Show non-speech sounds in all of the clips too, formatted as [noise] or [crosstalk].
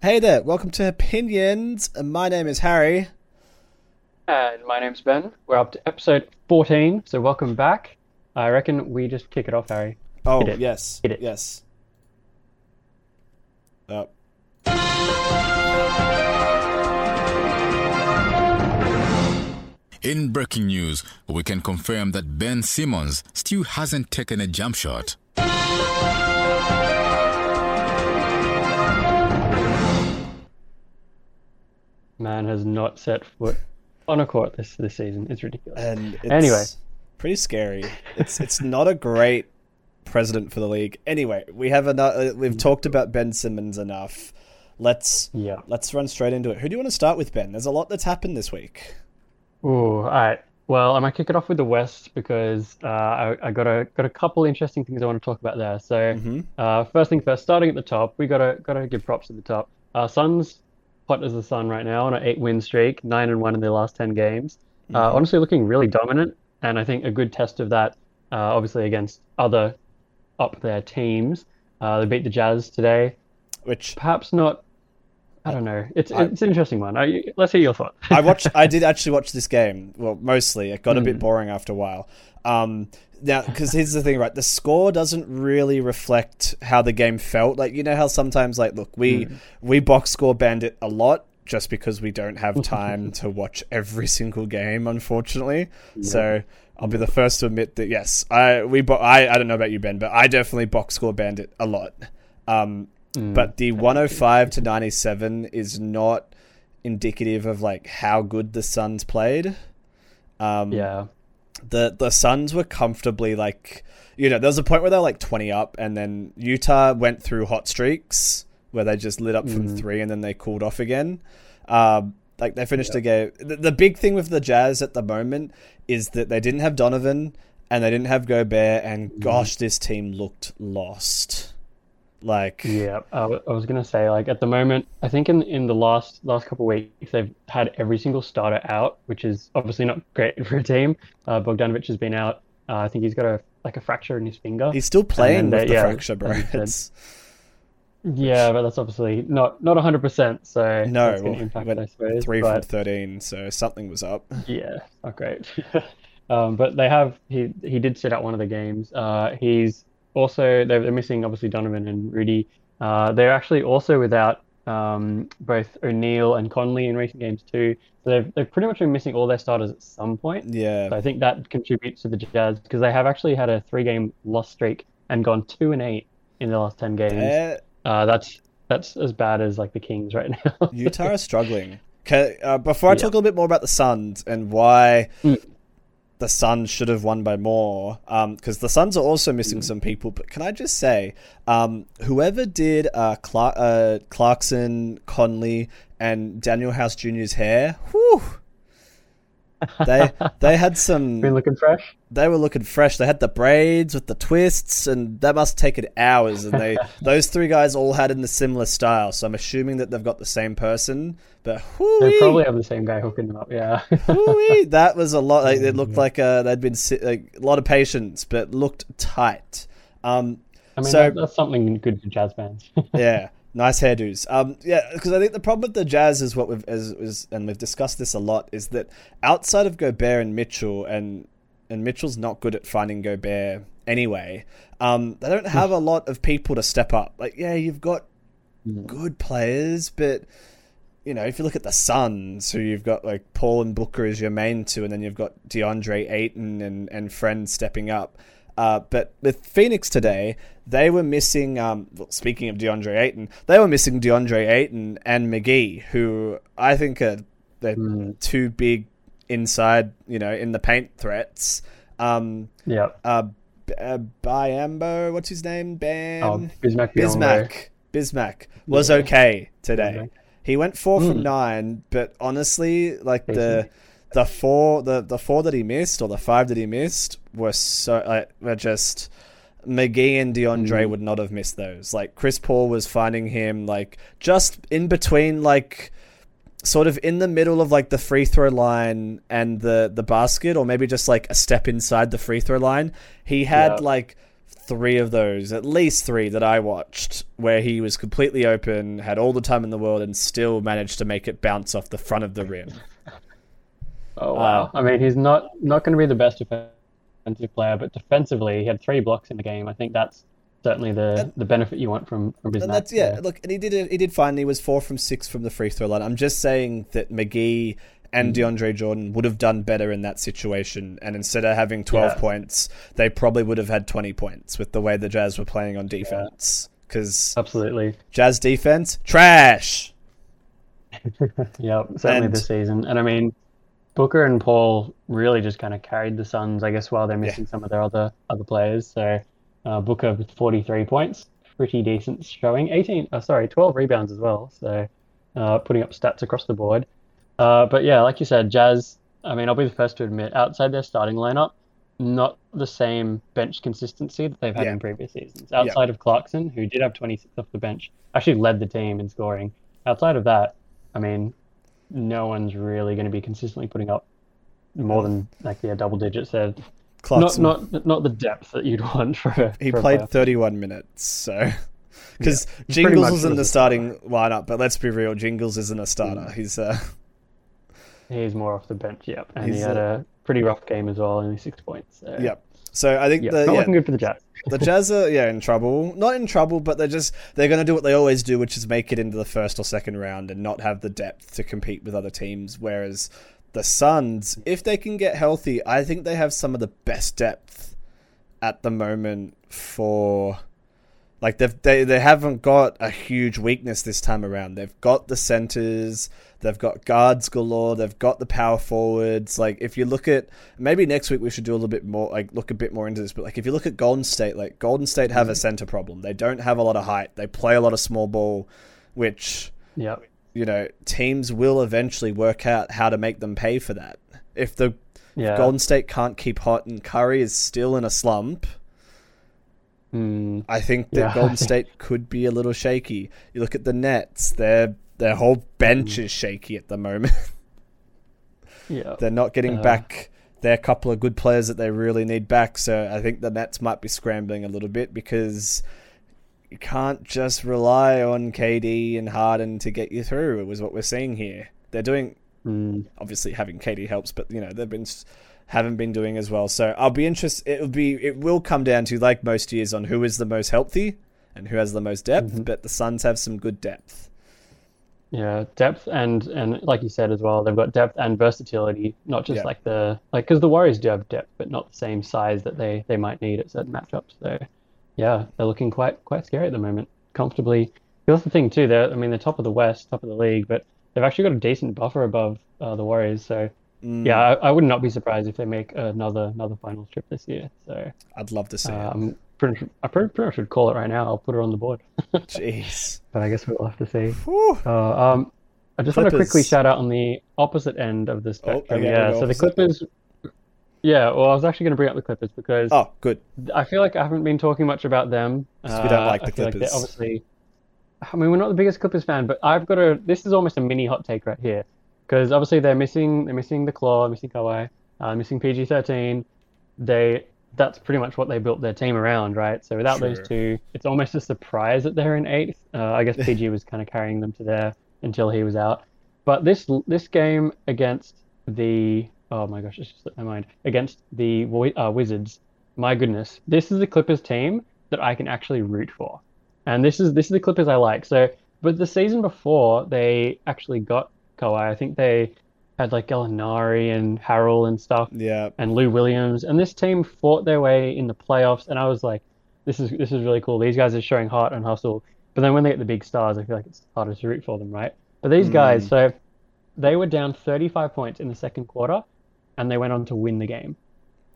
Hey there, welcome to Opinions. My name is Harry. And my name's Ben. We're up to episode 14, so welcome back. I reckon we just kick it off, Harry. Oh, Hit it. yes. Hit it. Yes. In breaking news, we can confirm that Ben Simmons still hasn't taken a jump shot. Man has not set foot on a court this this season. It's ridiculous. And it's Anyway. pretty scary. It's it's not a great president for the league. Anyway, we have another we've talked about Ben Simmons enough. Let's Yeah. let's run straight into it. Who do you want to start with, Ben? There's a lot that's happened this week. Ooh, all right. Well, I might kick it off with the West because uh, I, I got a got a couple interesting things I want to talk about there. So, Mm-hmm. uh, first thing first, starting at the top, we gotta gotta give props at the top. Uh, Suns hot as the sun right now on an eight win streak, nine and one in their last ten games. Uh, honestly, looking really dominant, and I think a good test of that, uh, obviously against other up there teams. Uh, they beat the Jazz today. Which Perhaps not. I don't know. It's I- it's an interesting one. I, let's hear your thought. [laughs] I watched. I did [laughs] actually watch this game. Well, mostly it got a Mm. bit boring after a while. Um, now, because here's the thing, right? The score doesn't really reflect how the game felt. Like you know how sometimes, like, look, we Mm. we box score bandit a lot just because we don't have [laughs] time to watch every single game, unfortunately. So. I'll be the first to admit that yes, I we bo- I I don't know about you Ben, but I definitely box score bandit a lot. Um, Mm. but the 105 to 97 is not indicative of like how good the Suns played. Um, yeah. the the Suns were comfortably like you know there was a point where they were like 20 up and then Utah went through hot streaks where they just lit up from three and then they cooled off again. Um, like they finished the game. The, the big thing with the Jazz at the moment is that they didn't have Donovan and they didn't have Gobert and gosh this team looked lost. Like Yeah, I w- I was gonna say like at the moment, I think in in the last last couple of weeks they've had every single starter out, which is obviously not [laughs] great for a team. Uh, Bogdanovich has been out. Uh, I think he's got a like a fracture in his finger. he's still playing with the yeah, fracture, bro. as you said. It's, Yeah, but that's obviously not not hundred percent. So no, well, impact, suppose. three but- from 13, so something was up. Yeah, not great. [laughs] um, but they have he he did sit out one of the games. Uh, he's also they're, they're missing obviously Donovan and Rudy. Uh, they're actually also without um, both O'Neal and Conley in recent games too. So they've they've pretty much been missing all their starters at some point. Yeah. So I think that contributes to the Jazz because they have actually had a three game loss streak and gone two and eight in the last ten games. Uh, that's that's as bad as like the Kings right [laughs] now. Utah are struggling. Okay, uh, before I Yeah. talk a little bit more about the Suns and why Mm. The Suns should have won by more, because the Suns are also Mm. missing some people. But can I just say, um, whoever did uh, Cla- uh, Clarkson, Conley, and Danuel House Jr.'s hair, whew, they they had [laughs] some. been looking fresh. they were looking fresh. They had the braids with the twists, and that must take it hours. And they [laughs] those three guys all had in a similar style. So I'm assuming that they've got the same person. But They probably have the same guy hooking them up. Yeah. [laughs] that was a lot. Like, it looked like uh, they'd been like, a lot of patience, but looked tight. Um, I mean, So- that, that's something good for jazz bands. yeah, nice hairdos. Um, yeah, because I think the problem with the Jazz is what we've is, is and we've discussed this a lot is that outside of Gobert and Mitchell and and Mitchell's not good at finding Gobert anyway. Um, they don't have a lot of people to step up. Like, yeah, you've got good players, but you know, if you look at the Suns, who you've got like Paul and Booker as your main two, and then you've got DeAndre Ayton and and friends stepping up. Uh, but with Phoenix today, they were missing. Um, well, speaking of DeAndre Ayton, they were missing DeAndre Ayton and McGee, who I think are they're two big inside, you know, in the paint threats. Um, yeah. uh, uh, Biambo, what's his name? Bam. Oh, Bismack. Bismack. Bismack was Yeah. okay today. Bismack. He went four from Mm. nine, but honestly, like the the four the, the four that he missed or the five that he missed were so like were just McGee and DeAndre Mm. would not have missed those. Like Chris Paul was finding him like just in between like sort of in the middle of like the free throw line and the the basket or maybe just like a step inside the free throw line. He had Yeah. like three of those, at least three that I watched, where he was completely open, had all the time in the world, and still managed to make it bounce off the front of the rim. [laughs] Oh wow! Uh, I mean, he's not not going to be the best defensive player, but defensively, he had three blocks in the game. I think that's certainly the and, the benefit you want from from his. And that's yeah. Look, and he did. He did fine. He was four from six from the free throw line. I'm just saying that McGee and mm. DeAndre Jordan would have done better in that situation. And instead of having 12 yeah. points, they probably would have had 20 points with the way the Jazz were playing on defense. Because absolutely, Jazz defense trash. [laughs] yeah, certainly and, this season. And I mean, Booker and Paul really just kind of carried the Suns, I guess, while they're missing yeah. some of their other other players. So uh, Booker with 43 points, pretty decent showing. 18, uh, sorry, 12 rebounds as well. So uh, putting up stats across the board. Uh, but yeah, like you said, Jazz. I mean, I'll be the first to admit, outside their starting lineup, not the same bench consistency that they've had yeah. in previous seasons. Outside yeah. of Clarkson, who did have 26 off the bench, actually led the team in scoring. Outside of that, I mean, no one's really going to be consistently putting up more than like yeah double digits there. Clarkson, not not not the depth that you'd [laughs] want for. A, he for played 31 minutes, so because yeah, [laughs] Jingles was in the starting lineup, but let's be real, Jingles isn't a starter. Mm. He's uh He's more off the bench, yep. And he had a pretty rough game as well, only six points. So. Yep. So I think yep. the not yeah, looking good for the Jazz. the Jazz are yeah in trouble. Not in trouble, but they're just they're going to do what they always do, which is make it into the first or second round and not have the depth to compete with other teams. Whereas the Suns, if they can get healthy, I think they have some of the best depth at the moment for like they've they, they haven't got a huge weakness this time around. They've got the centers, they've got guards galore, they've got the power forwards. Like if you look at maybe next week we should do a little bit more like look a bit more into this, but like if you look at Golden State, like Golden State have a mm-hmm. center problem. They don't have a lot of height. They play a lot of small ball, which yeah. You know, teams will eventually work out how to make them pay for that. If the yeah. Golden State can't keep hot and Curry is still in a slump, Mm, I think that yeah. Golden [laughs] State could be a little shaky. You look at the Nets; their their whole bench mm. is shaky at the moment. [laughs] yeah, they're not getting uh, back their couple of good players that they really need back. So I think the Nets might be scrambling a little bit because you can't just rely on KD and Harden to get you through. It was what we're seeing here. They're doing mm. obviously having KD helps, but you know they've been haven't been doing as well. So I'll be interested. It'll be it will come down to like most years on who is the most healthy and who has the most depth. Mm-hmm. But the Suns have some good depth. Yeah, depth and and like you said as well, they've got depth and versatility. Not just yeah. like the like because the Warriors do have depth, but not the same size that they they might need at certain matchups. So yeah, they're looking quite quite scary at the moment. Comfortably. That's the thing too. They're I mean they're top of the West, top of the league, but they've actually got a decent buffer above uh, the Warriors. So Mm. Yeah, I, I, would not be surprised if they make another another finals trip this year. So I'd love to see it. I'm pretty, I pretty, pretty much should call it right now. I'll put it on the board. [laughs] Jeez. But I guess we'll have to see. Uh, um, I just Clippers. want to quickly shout out on the opposite end of the oh, spectrum. Oh, yeah, so the Clippers. Yeah, well, I was actually going to bring up the Clippers because oh, good. I feel like I haven't been talking much about them. Uh, we don't like the Clippers. Like obviously, I mean, we're not the biggest Clippers fan, but I've got a. This is almost a mini hot take right here because obviously they're missing they're missing the claw, missing Kawhi, uh, missing PG thirteen. They that's pretty much what they built their team around, right? So without sure. those two, it's almost a surprise that they're in eighth. Uh, I guess [laughs] PG was kind of carrying them to there until he was out. But this this game against the oh my gosh, it's just slipped my mind against the uh, Wizards. My goodness, this is the Clippers team that I can actually root for, and this is this is the Clippers I like. So, but the season before they actually got Kawhi. I think they had like Gallinari and Harrell and stuff. Yeah. And Lou Williams. And this team fought their way in the playoffs and I was like, this is this is really cool. These guys are showing heart and hustle. But then when they get the big stars, I feel like it's harder to root for them, right? But these mm. guys, so they were down 35 points in the second quarter and they went on to win the game.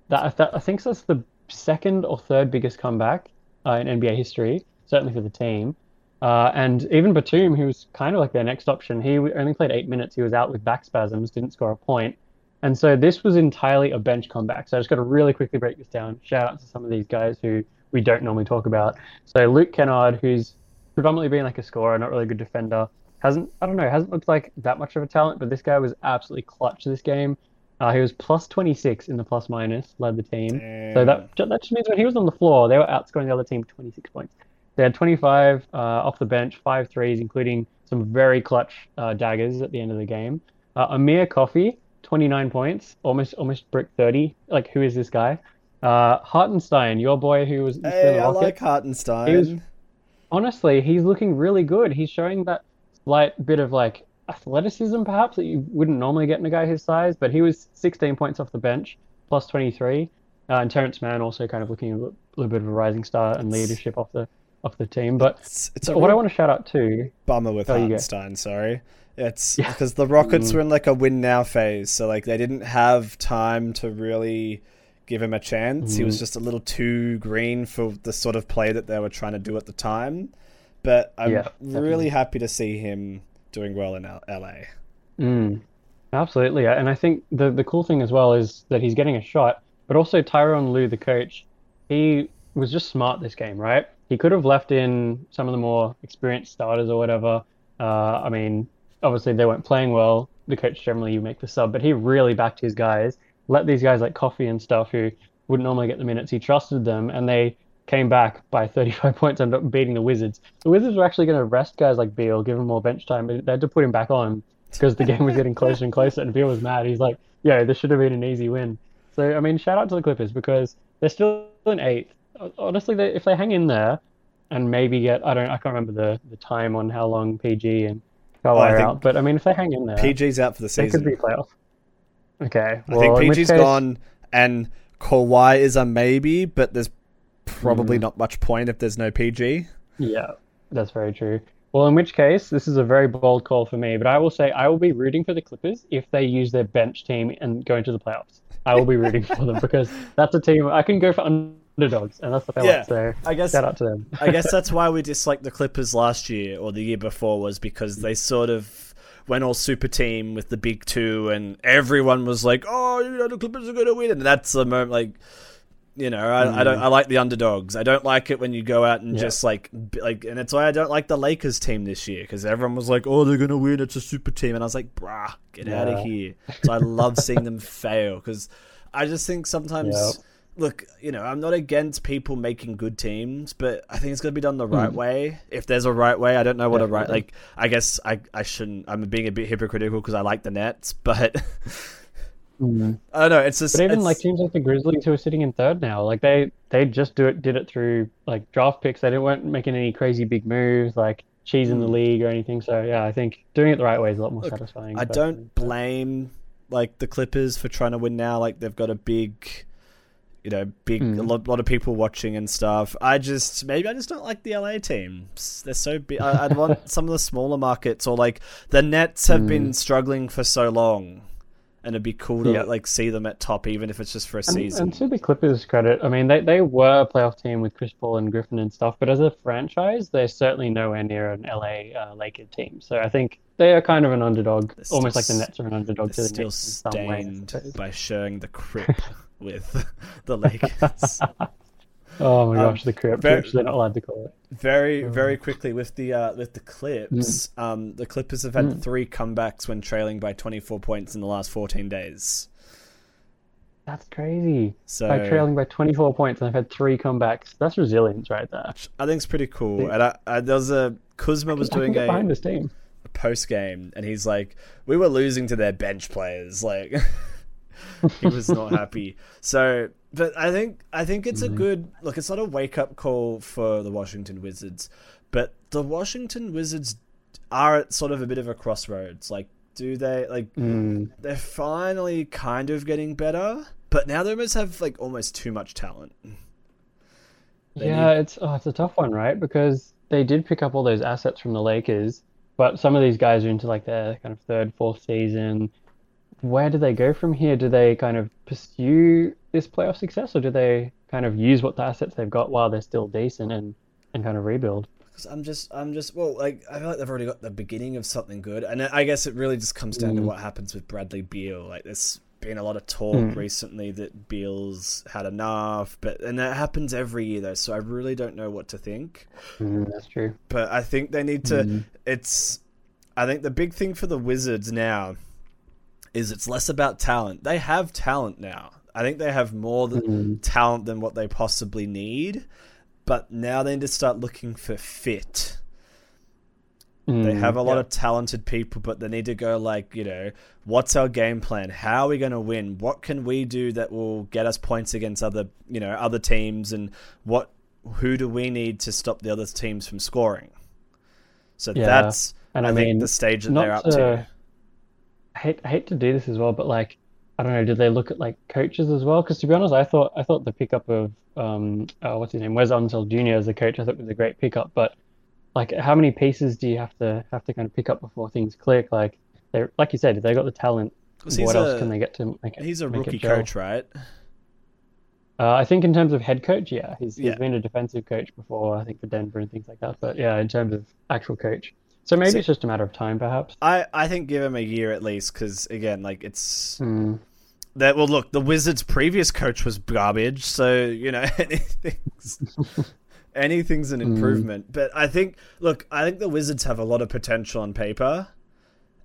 That, that I think that's the second or third biggest comeback uh, in NBA history, certainly for the team. Uh, and even Batum, who was kind of like their next option, he only played eight minutes. He was out with back spasms, didn't score a point. And so this was entirely a bench comeback. So I just got to really quickly break this down. Shout out to some of these guys who we don't normally talk about. So Luke Kennard, who's predominantly been like a scorer, not really a good defender, hasn't I don't know hasn't looked like that much of a talent, but this guy was absolutely clutch this game. Uh, he was plus 26 in the plus minus, led the team. So that that just means when he was on the floor, they were outscoring the other team 26 points. They had 25 uh, off the bench, five threes, including some very clutch uh, daggers at the end of the game. Uh, Amir Coffey, 29 points, almost almost brick 30. Like, who is this guy? Uh, Hartenstein, your boy who was. Hey, I like Hartenstein. He was- honestly, he's looking really good. He's showing that slight bit of like athleticism, perhaps, that you wouldn't normally get in a guy his size. But he was 16 points off the bench, plus 23. Uh, and Terance Mann also kind of looking a little, little bit of a rising star and leadership off the off the team. But It's, it's what I want to shout out too, bummer with Oh. Hartenstein. Sorry, it's Yeah. because the Rockets Mm. were in like a win now phase, so like they didn't have time to really give him a chance. He was Mm. just a little too green for the sort of play that they were trying to do at the time. But I'm Yeah, really happy to see him doing well in L- LA. Mm, absolutely, and I think the the cool thing as well is that he's getting a shot, but also Tyronn Lue, the coach, he was just smart this game, right? He could have left in some of the more experienced starters or whatever. Uh, I mean, obviously they weren't playing well. The coach generally you make the sub, but he really backed his guys, let these guys like Coffey and stuff who wouldn't normally get the minutes. He trusted them, and they came back by [laughs] 35 points, and beating the Wizards. The Wizards were actually going to rest guys like Beal, give him more bench time, but they had to put him back on because the game was getting closer and closer, and Beal was mad. He's like, "Yo, this should have been an easy win." So I mean, shout out to the Clippers because they're still in eighth. Honestly, they, if they hang in there and maybe get, I don't, I can't remember the, the time on how long PG and Kawhi Oh, are out, but I mean, if they hang in there, PG's out for the season. they could be playoff. Okay, I think PG's case- gone, and Kawhi is a maybe, but there's probably Mm. not much point if there's no PG. Yeah, that's very true. Well, in which case, this is a very bold call for me, but I will say I will be rooting for the Clippers if they use their bench team and go into the playoffs. I will be rooting for them because that's a team I can go for underdogs, and that's what they Yeah, like. So I guess shout out to them. I guess [laughs] that's why we disliked the Clippers last year or the year before was because they sort of went all super team with the big two, and everyone was like, "Oh, you know, the Clippers are going to win," and that's the moment, like. You know, I, I don't. I mm. like the underdogs. I don't like it when you go out and Yeah. just like, like, and that's why I don't like the Lakers team this year because everyone was like, "Oh, they're gonna win. It's a super team," and I was like, "Bruh, get out of here." So I love seeing them [laughs] fail because I just think sometimes Yep. Look, you know, I'm not against people making good teams, but I think it's going to be done the right way. If there's a right way, I don't know what a right Hmm. Like. I guess I I shouldn't. I'm being a bit hypocritical because I like the Nets, but Mhm. [laughs] I don't know. It's just But even it's- like teams like the Grizzlies who are sitting in third now, like they they just do it did it through like draft picks. They didn't weren't making any crazy big moves like cheese in the league or anything. So yeah, I think doing it the right way is a lot more Look, satisfying. I don't blame like the Clippers for trying to win now. Like they've got a big. You know, big Mm. a lot, lot of people watching and stuff. I just maybe I just don't like the LA teams. They're so big. I, I'd want [laughs] some of the smaller markets or like the Nets have Mm. been struggling for so long, and it'd be cool to Yeah. like see them at top, even if it's just for a And, season. and to the Clippers' credit, I mean, they, they were a playoff team with Chris Paul and Griffin and stuff, but as a franchise, they're certainly nowhere near an LA uh, Lakers team. So I think they are kind of an underdog, They're almost like the Nets are an underdog to the still some way. Stained by sharing the crib [laughs] with [laughs] the Lakers. [laughs] Oh my Um, gosh, the crypt, very- which they're not allowed to call it. very very quickly with the uh, with the Clips, um, the Clippers have had Mm. three comebacks when trailing by 24 points in the last 14 days. That's crazy. So By trailing by 24 points and I've had three comebacks. That's resilience right there. I think it's pretty cool. And I, I, there was a Kuzma was I doing get behind a, this team. a post game, and he's like, "We were losing to their bench players." Like [laughs] he was not happy. So, but I think I think it's a Mm-hmm. good look. It's not a wake up call for the Washington Wizards, but the Washington Wizards are at sort of a bit of a crossroads. Like, do they like? Mm, They're finally kind of getting better, but now they almost have like almost too much talent. They Yeah, it's oh, it's a tough one, right? Because they did pick up all those assets from the Lakers, but some of these guys are into like their kind of third, fourth season. Where do they go from here? Do they kind of pursue this playoff success, or do they kind of use what the assets they've got while they're still decent and and kind of rebuild? Because I'm just, I'm just, well, like I feel like they've already got the beginning of something good, and I guess it really just comes down to Mm. what happens with Bradley Beal. Like there's been a lot of talk Mm. recently that Beal's had enough, but and that happens every year though, so I really don't know what to think. Mm, that's true. But I think they need to. Mm. It's, I think the big thing for the Wizards now is it's less about talent. They have talent now. I think they have more than Mm. talent than what they possibly need, but now they need to start looking for fit. They Mm, have a lot yeah. of talented people, but they need to go like, you know, what's our game plan? How are we going to win? What can we do that will get us points against other, you know, other teams? And what, who do we need to stop the other teams from scoring? So Yeah. that's, And I, I think, mean, the stage that they're up to- to. I hate I hate to do this as well, but like I don't know, did they look at like coaches as well? Because to be honest, I thought I thought the pickup of um uh, what's his name, Wes Unseld Jr. as a coach, I thought was a great pickup. But like, how many pieces do you have to have to kind of pick up before things click? Like they like you said, if they got the talent, he's what else a- can they get to make it? He's a rookie coach, right? Uh, I think in terms of head coach, yeah, he's he's Yeah. been a defensive coach before, I think for Denver and things like that. But yeah, in terms of actual coach, so maybe See- it's just a matter of time, perhaps. I, I think give him a year at least because again, like it's Hmm. that. Well, look, the Wizards' previous coach was garbage, so you know [laughs] anything's [laughs] anything's an improvement. But I think, look, I think the Wizards have a lot of potential on paper,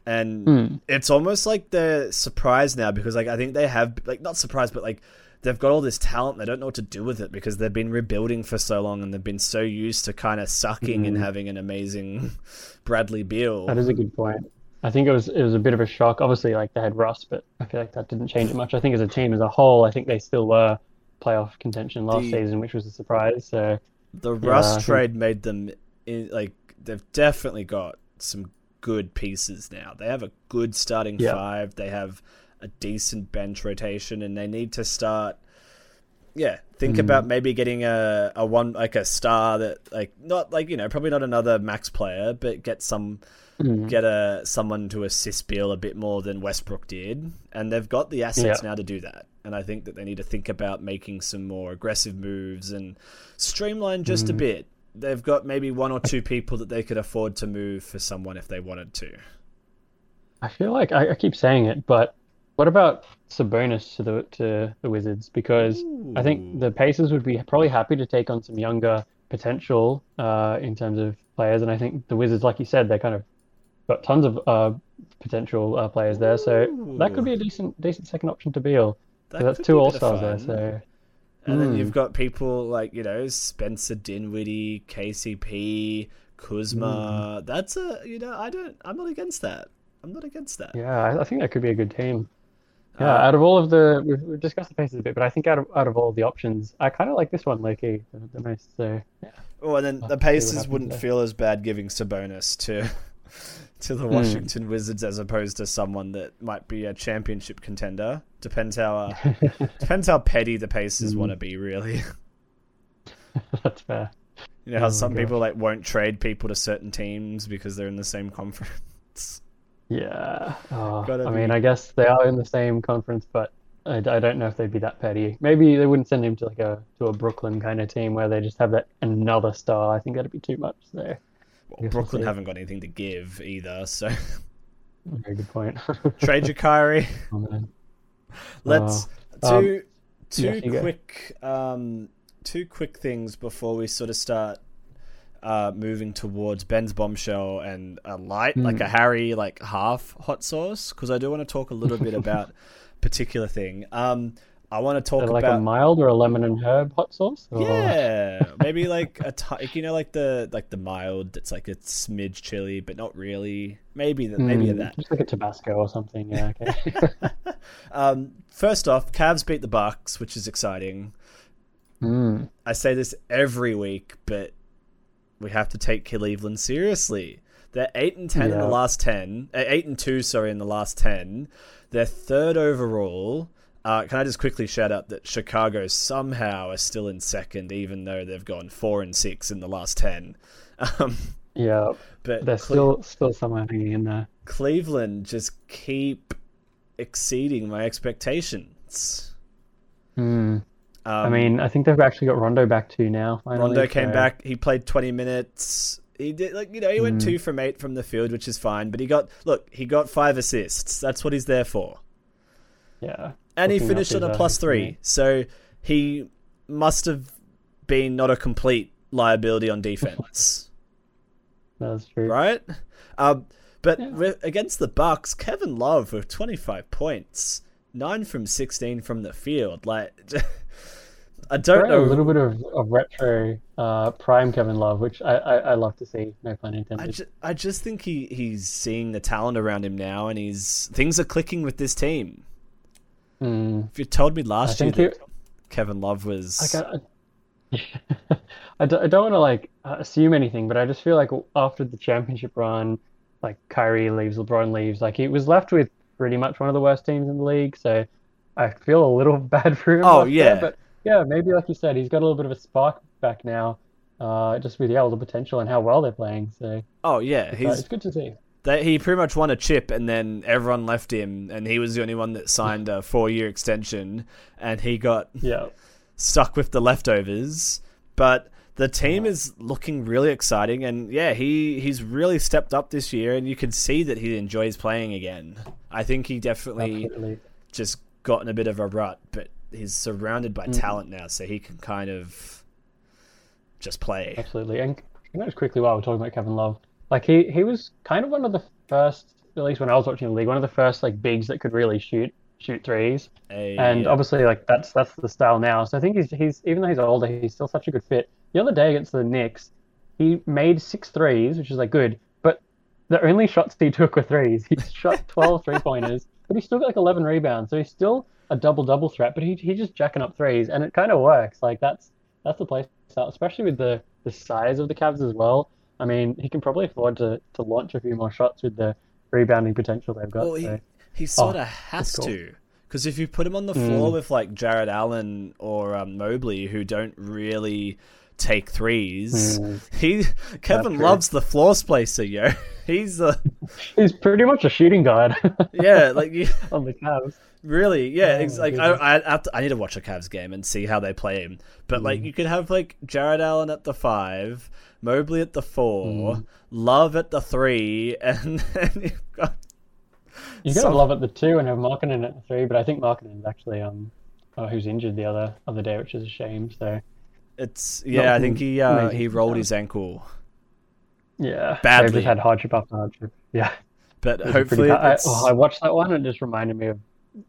and Hmm. it's almost like they're surprised now because, like, I think they have like not surprised, but like they've got all this talent. They don't know what to do with it because they've been rebuilding for so long and they've been so used to kind of sucking and mm. having an amazing [laughs] Bradley Beal. That is a good point. I think it was it was a bit of a shock. Obviously, like they had Russ, but I feel like that didn't change it much. I think as a team as a whole, I think they still were playoff contention last The- season, which was a surprise. So The Yeah, Russ think- trade made them in, like they've definitely got some good pieces now. They have a good starting Yeah. five. They have a decent bench rotation, and they need to start. Yeah, think Mm. about maybe getting a, a one like a star that like not like you know probably not another max player, but get some mm, get a someone to assist Beal a bit more than Westbrook did, and they've got the assets Yeah. now to do that. And I think that they need to think about making some more aggressive moves and streamline just a Mm. bit. They've got maybe one or two people that they could afford to move for someone if they wanted to. I feel like I, I keep saying it, but what about Sabonis to the to the Wizards? Because I think the Pacers would be probably happy to take on some younger potential uh, in terms of players, and I think the Wizards, like you said, they kind of got tons of uh, potential uh, players there, so that could be a decent decent second option to Beal. That So that's two All Stars there, so And then Mm. you've got people like, you know, Spencer Dinwiddie, KCP, Kuzma. Mm. That's a, you know, I don't, I'm not against that. I'm not against that. yeah, I, I think that could be a good team. Yeah, Uh, out of all of the we've, we've discussed the Pacers a bit, but I think out of out of all the options, I kind of like this one, Loki, the, the most. So yeah. Oh, and then We'll the have to see what Pacers wouldn't there. feel as bad giving Sabonis to [laughs] to Hmm. the Washington Wizards as opposed to someone that might be a championship contender. Depends how uh, [laughs] depends how petty the Pacers Hmm. want to be, really. [laughs] That's fair. You know how Oh, some people like won't trade people to certain teams because they're in the same conference. Yeah. Oh, Gotta I mean, I guess they are in the same conference, but I, I don't know if they'd be that petty. Maybe they wouldn't send him to like a to a Brooklyn kind of team where they just have that another star. I think that'd be too much. So, Well, guess we'll Brooklyn haven't got anything to give either, so very good point. [laughs] trade your Kyrie. [laughs] Oh, man. Let's um, two two yeah, quick um two quick things before we sort of start uh moving towards Ben's bombshell and a light Hmm. like a Harry like half hot sauce because I do want to talk a little bit [laughs] about particular thing. Um I want to talk like about a mild or a lemon and herb hot sauce? Or... yeah, maybe like a t- you know like the like the mild that's like a smidge chili but not really. Maybe that maybe Mm, that. Just like a Tabasco or something. Yeah. Okay. [laughs] Um first off, Cavs beat the Bucks, which is exciting. mm. I say this every week, but we have to take Cleveland seriously. They're eight and ten in the last ten. Uh, eight and two, sorry, in the last ten. They're third overall. Uh, can I just quickly shout out that Chicago somehow are still in second, even though they've gone four and six in the last ten. [laughs] Um, Yeah. but They're Cle- still still somewhere hanging in there. Cleveland just keep exceeding my expectations. Mm. Um, I mean, I think they've actually got Rondo back too now. Finally, Rondo came so- back. He played 20 minutes. He did like you know he went Mm. two from eight from the field, which is fine. But he got look, he got five assists. That's what he's there for. Yeah. And he finished on a plus three, so he must have been not a complete liability on defense, [laughs] That's true. right? Um, But with, against the Bucks, Kevin Love with 25 points, 9 from 16 from the field. Like [laughs] I don't We're know a little bit of, of retro uh, prime Kevin Love, which I, I, I love to see. No pun intended. I, ju- I just think he, he's seeing the talent around him now, and he's things are clicking with this team. Mm. If you told me I last year that Kevin Love was, Like, I, [laughs] I, don't, I don't want to like assume anything, but I just feel like after the championship run, like Kyrie leaves, LeBron leaves, like he was left with pretty much one of the worst teams in the league. So I feel a little [laughs] bad for him. Oh, yeah. there, but yeah, maybe like you said, he's got a little bit of a spark back now, uh, just with yeah, all the potential and how well they're playing. So oh yeah, uh, he's it's good to see. they, he pretty much won a chip, and then everyone left him, and he was the only one that signed a [laughs] four year extension, and he got Yeah, stuck with the leftovers. But the team is looking really exciting, and yeah, he he's really stepped up this year, and you can see that he enjoys playing again. I think he definitely absolutely. just got in a bit of a rut, but he's surrounded by mm-hmm. talent now, so he can kind of just play. Absolutely. And you know, just quickly while we're talking about Kevin Love, like he, he was kind of one of the first, at least when I was watching the league, one of the first like bigs that could really shoot shoot threes. And yeah. obviously like that's that's the style now. So I think he's he's even though he's older, he's still such a good fit. The other day against the Knicks, he made six threes, which is like good, but the only shots he [laughs] took were threes. He shot 12 three pointers, but he still got like 11 rebounds. So he's still a double double threat, but he he's just jacking up threes, and it kind of works. Like that's that's the play style, especially with the the size of the Cavs as well. I mean, he can probably afford to to launch a few more shots with the rebounding potential they've got. Well, he, so. he sort Oh, of has cool. to. Because if you put him on the floor with like Jarrett Allen or um, Mobley, who don't really take threes, [laughs] he Kevin loves the floor spacer, yo. [laughs] He's the He's pretty much a shooting guard yeah, [laughs] like you, on the Cavs. Really, yeah. Oh, like I. I to, I need to watch a Cavs game and see how they play him. But Mm. like you could have like Jarrett Allen at the five, Mobley at the four, Mm. Love at the three, [laughs] and then you've got You Some- love at the two and have Markkanen at the three, but I think Markkanen is actually um uh, who's injured the other other day, which is a shame. So it's yeah. I think he uh, he rolled his ankle, yeah, Badly. They've just had hardship after hardship. Yeah, but hopefully. I, oh, I watched that one and it just reminded me of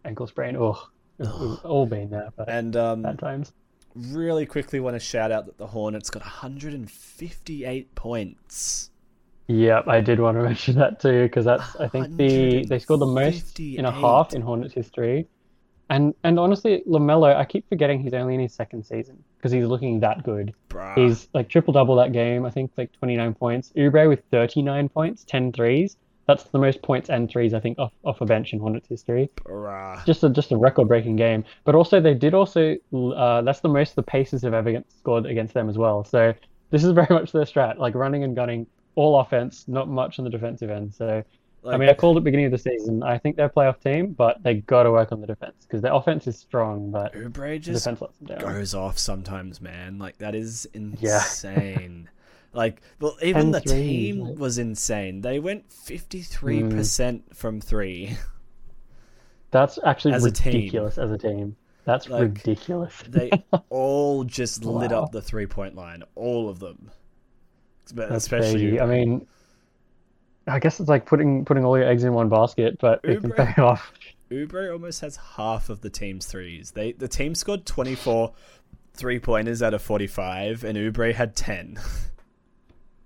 ankle sprain. Oh, we've all been there, but and um, bad times. really quickly want to shout out that the Hornets got 158 points. Yeah, I did want to [laughs] mention that too because that's I think the they scored the most in a half in Hornets history, and and honestly, Lamelo, I keep forgetting he's only in his second season because he's looking that good. Bruh. He's like triple double that game. I think like 29 points. Oubre with 39 points, 10 threes. That's the most points and threes I think off, off a bench in Hornets history. Bruh. Just a just a record breaking game. But also they did also uh, that's the most the Pacers have ever scored against them as well. So this is [laughs] very much their strat, like running and gunning, all offense, not much on the defensive end. So I mean, I called it beginning of the season. I think they're a playoff team, but they got to work on the defense because their offense is strong, but the Oubre just defense lets them down. goes off sometimes, man. Like that is Yeah. [laughs] like, well, even the threes, team like- was insane. They went 53% hmm. from three. That's actually As a ridiculous as a team. That's Like, ridiculous. They [laughs] all just lit up the three point line, all of them. But That's especially crazy. I mean, I guess it's like putting putting all your eggs in one basket, but it can pay [laughs] off. Oubre almost has half of the team's threes. They the team scored 24 three pointers out of 45, and Oubre had 10. [laughs]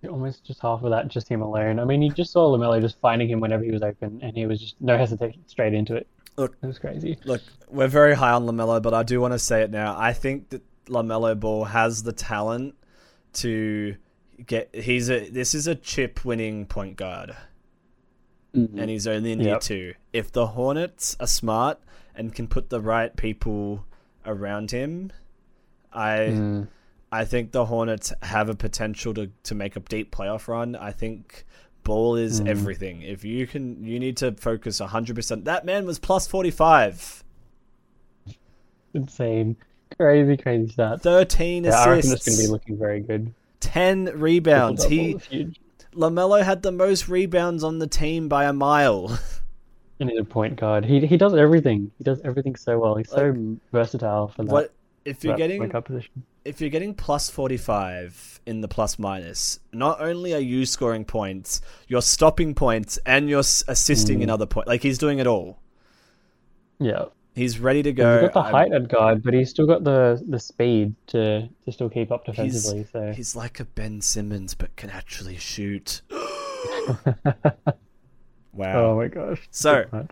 Almost just half of that, just him alone. I mean, you just saw Lamelo just finding him whenever he was open, and he was just no hesitation, straight into it. Look, It was crazy. Look, we're very high on Lamelo, but I do want to say it now. I think that Lamelo Ball has the talent to get. He's a. This is a chip winning point guard, and he's only in year Yep. two. If the Hornets are smart and can put the right people around him, I. Mm. I think the Hornets have a potential to, to make a deep playoff run. I think ball is Mm. everything. If you can, you need to focus 100%. That man was plus 45, Insane, crazy, crazy stats. 13 Yeah, I reckon assists, going to be looking very good. 10 rebounds. He. LaMelo had the most rebounds on the team by a mile. [laughs] and he's a point guard. He he does everything. He does everything so well. He's so versatile for that. what if you're that getting point guard position. If you're getting plus 45 in the plus minus, not only are you scoring points, you're stopping points and you're assisting Mm. in other points. Like he's doing it all. Yeah. He's ready to He's go. got the height at guard, but he's still got the the speed to to still keep up defensively. So He's like a Ben Simmons, but can actually shoot. [laughs] wow. oh my gosh. So- Too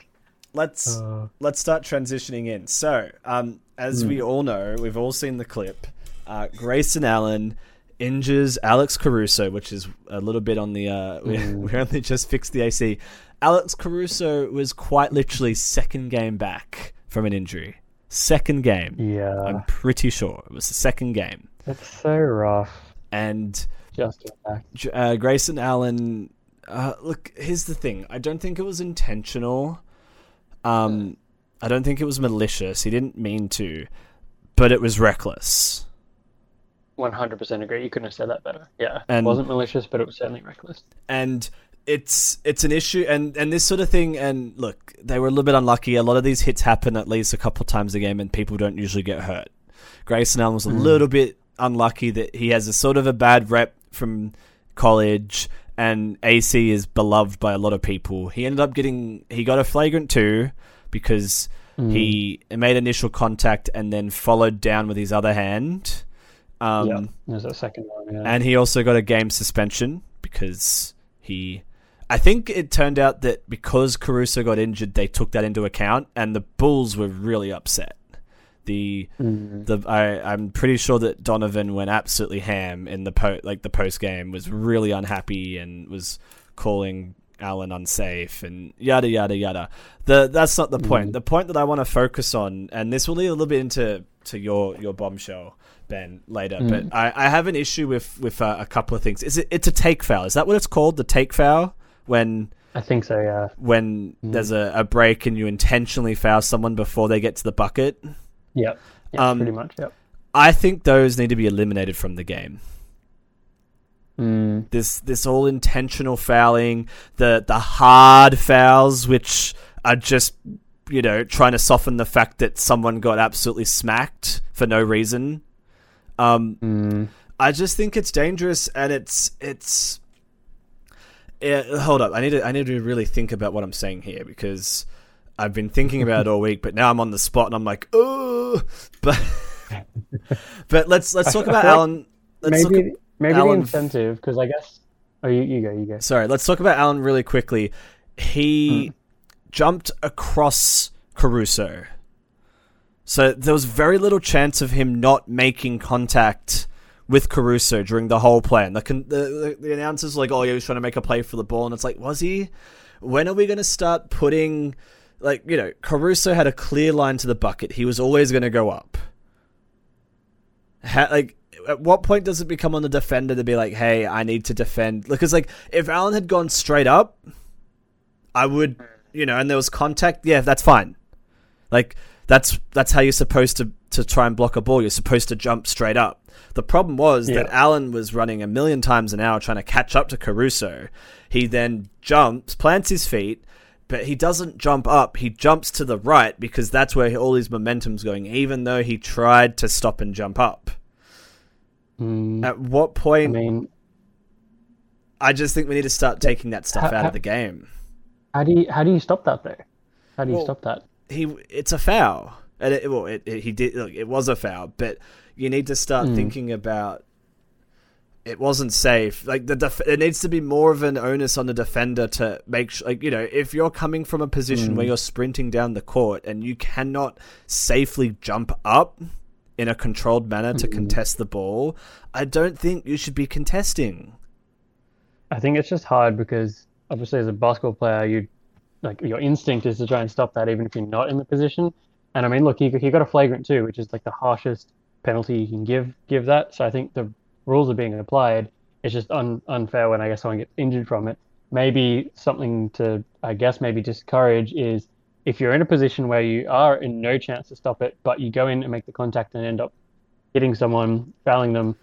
let's Uh, let's start transitioning in. So, um, as we all know, we've all seen the clip. Uh, Grayson Allen injures Alex Caruso, which is a little bit on the. Uh, [laughs] we, we only just fixed the AC. Alex Caruso was quite literally second game back from an injury. Second game. yeah, I'm pretty sure it was the second game. it's so rough. And Just. Uh, Grayson Allen. Uh, look, here's the thing. I don't think it was intentional. Um, I don't think it was malicious. He didn't mean to, but it was reckless. One hundred percent agree. You couldn't have said that better. Yeah, And- it wasn't malicious, but it was certainly reckless. and it's it's an issue and and this sort of thing and look they were a little bit unlucky. A lot of these hits happen at least a couple times a game and people don't usually get hurt. Grayson allen was a hmm. little bit unlucky that he has a sort of a bad rep from college and ac is beloved by a lot of people. He ended up getting he got a flagrant two because hmm. he made initial contact and then followed down with his other hand um, yeah, there's a second one. Yeah. and he also got a game suspension because he. I think it turned out that because Caruso got injured, they took that into account, and the Bulls were really upset. The Mm. the I I'm pretty sure that Donovan went absolutely ham in the po like the post game was really unhappy and was calling Allen unsafe and yada yada yada. The that's not the point. The point that I want to focus on, and this will lead a little bit into to your your bombshell, Ben, later. But I, I have an issue with with uh, a couple of things. Is it it's a take foul? Is that what it's called? The take foul when I think so. Yeah. when there's a, a break and you intentionally foul someone before they get to the bucket. Yep. Yeah. Um, pretty much. Yep. I think those need to be eliminated from the game. Mm. This this all intentional fouling, the the hard fouls, which are just you know trying to soften the fact that someone got absolutely smacked for no reason. Um, Mm. I just think it's dangerous, and it's it's. Yeah, hold up. I need to I need to really think about what I'm saying here because I've been thinking about it all week, but now I'm on the spot and I'm like, oh. [laughs] But but let's let's talk about [laughs] Allen. Let's Maybe maybe Allen- the incentive because I guess. Oh, you, you go. You go. sorry, let's talk about Allen really quickly. He jumped across Caruso. So there was very little chance of him not making contact with Caruso during the whole play. And the, the, the, announcers like, oh, yeah, he was trying to make a play for the ball. And it's like, was he? When are we going to start putting, like, you know, Caruso had a clear line to the bucket. He was always going to go up. Ha- like, at what point does it become on the defender to be like, hey, I need to defend? Because, like, if Allen had gone straight up, I would, you know, and there was contact, yeah, that's fine. Like, that's that's how you're supposed to to try and block a ball. You're supposed to jump straight up. The problem was that Yeah. Allen was running a million times an hour trying to catch up to Caruso. He then jumps, plants his feet, but he doesn't jump up. He jumps to the right because that's where all his momentum's going, even though he tried to stop and jump up. Mm. At what I point? mean, I just think we need to start taking that stuff Ha- out ha- of the game. how do you how do you stop that though? How do you Well, stop that? He it's a foul. And it, well, it, it, he did. Look, it was a foul, but you need to start hmm. thinking about. It wasn't safe. Like the def- it needs to be more of an onus on the defender to make sure. Like you know, if you're coming from a position where hmm. you're sprinting down the court and you cannot safely jump up in a controlled manner to hmm. contest the ball, I don't think you should be contesting. I think it's just hard because obviously as a basketball player, you like your instinct is to try and stop that even if you're not in the position. And I mean, look, he he got a flagrant too, which is like the harshest penalty you can give give that. So I think the rules are being applied. It's just un, unfair when I guess someone gets injured from it. Maybe something to I guess maybe discourage is if you're in a position where you are in no chance to stop it, but you go in and make the contact and end up hitting someone, fouling them,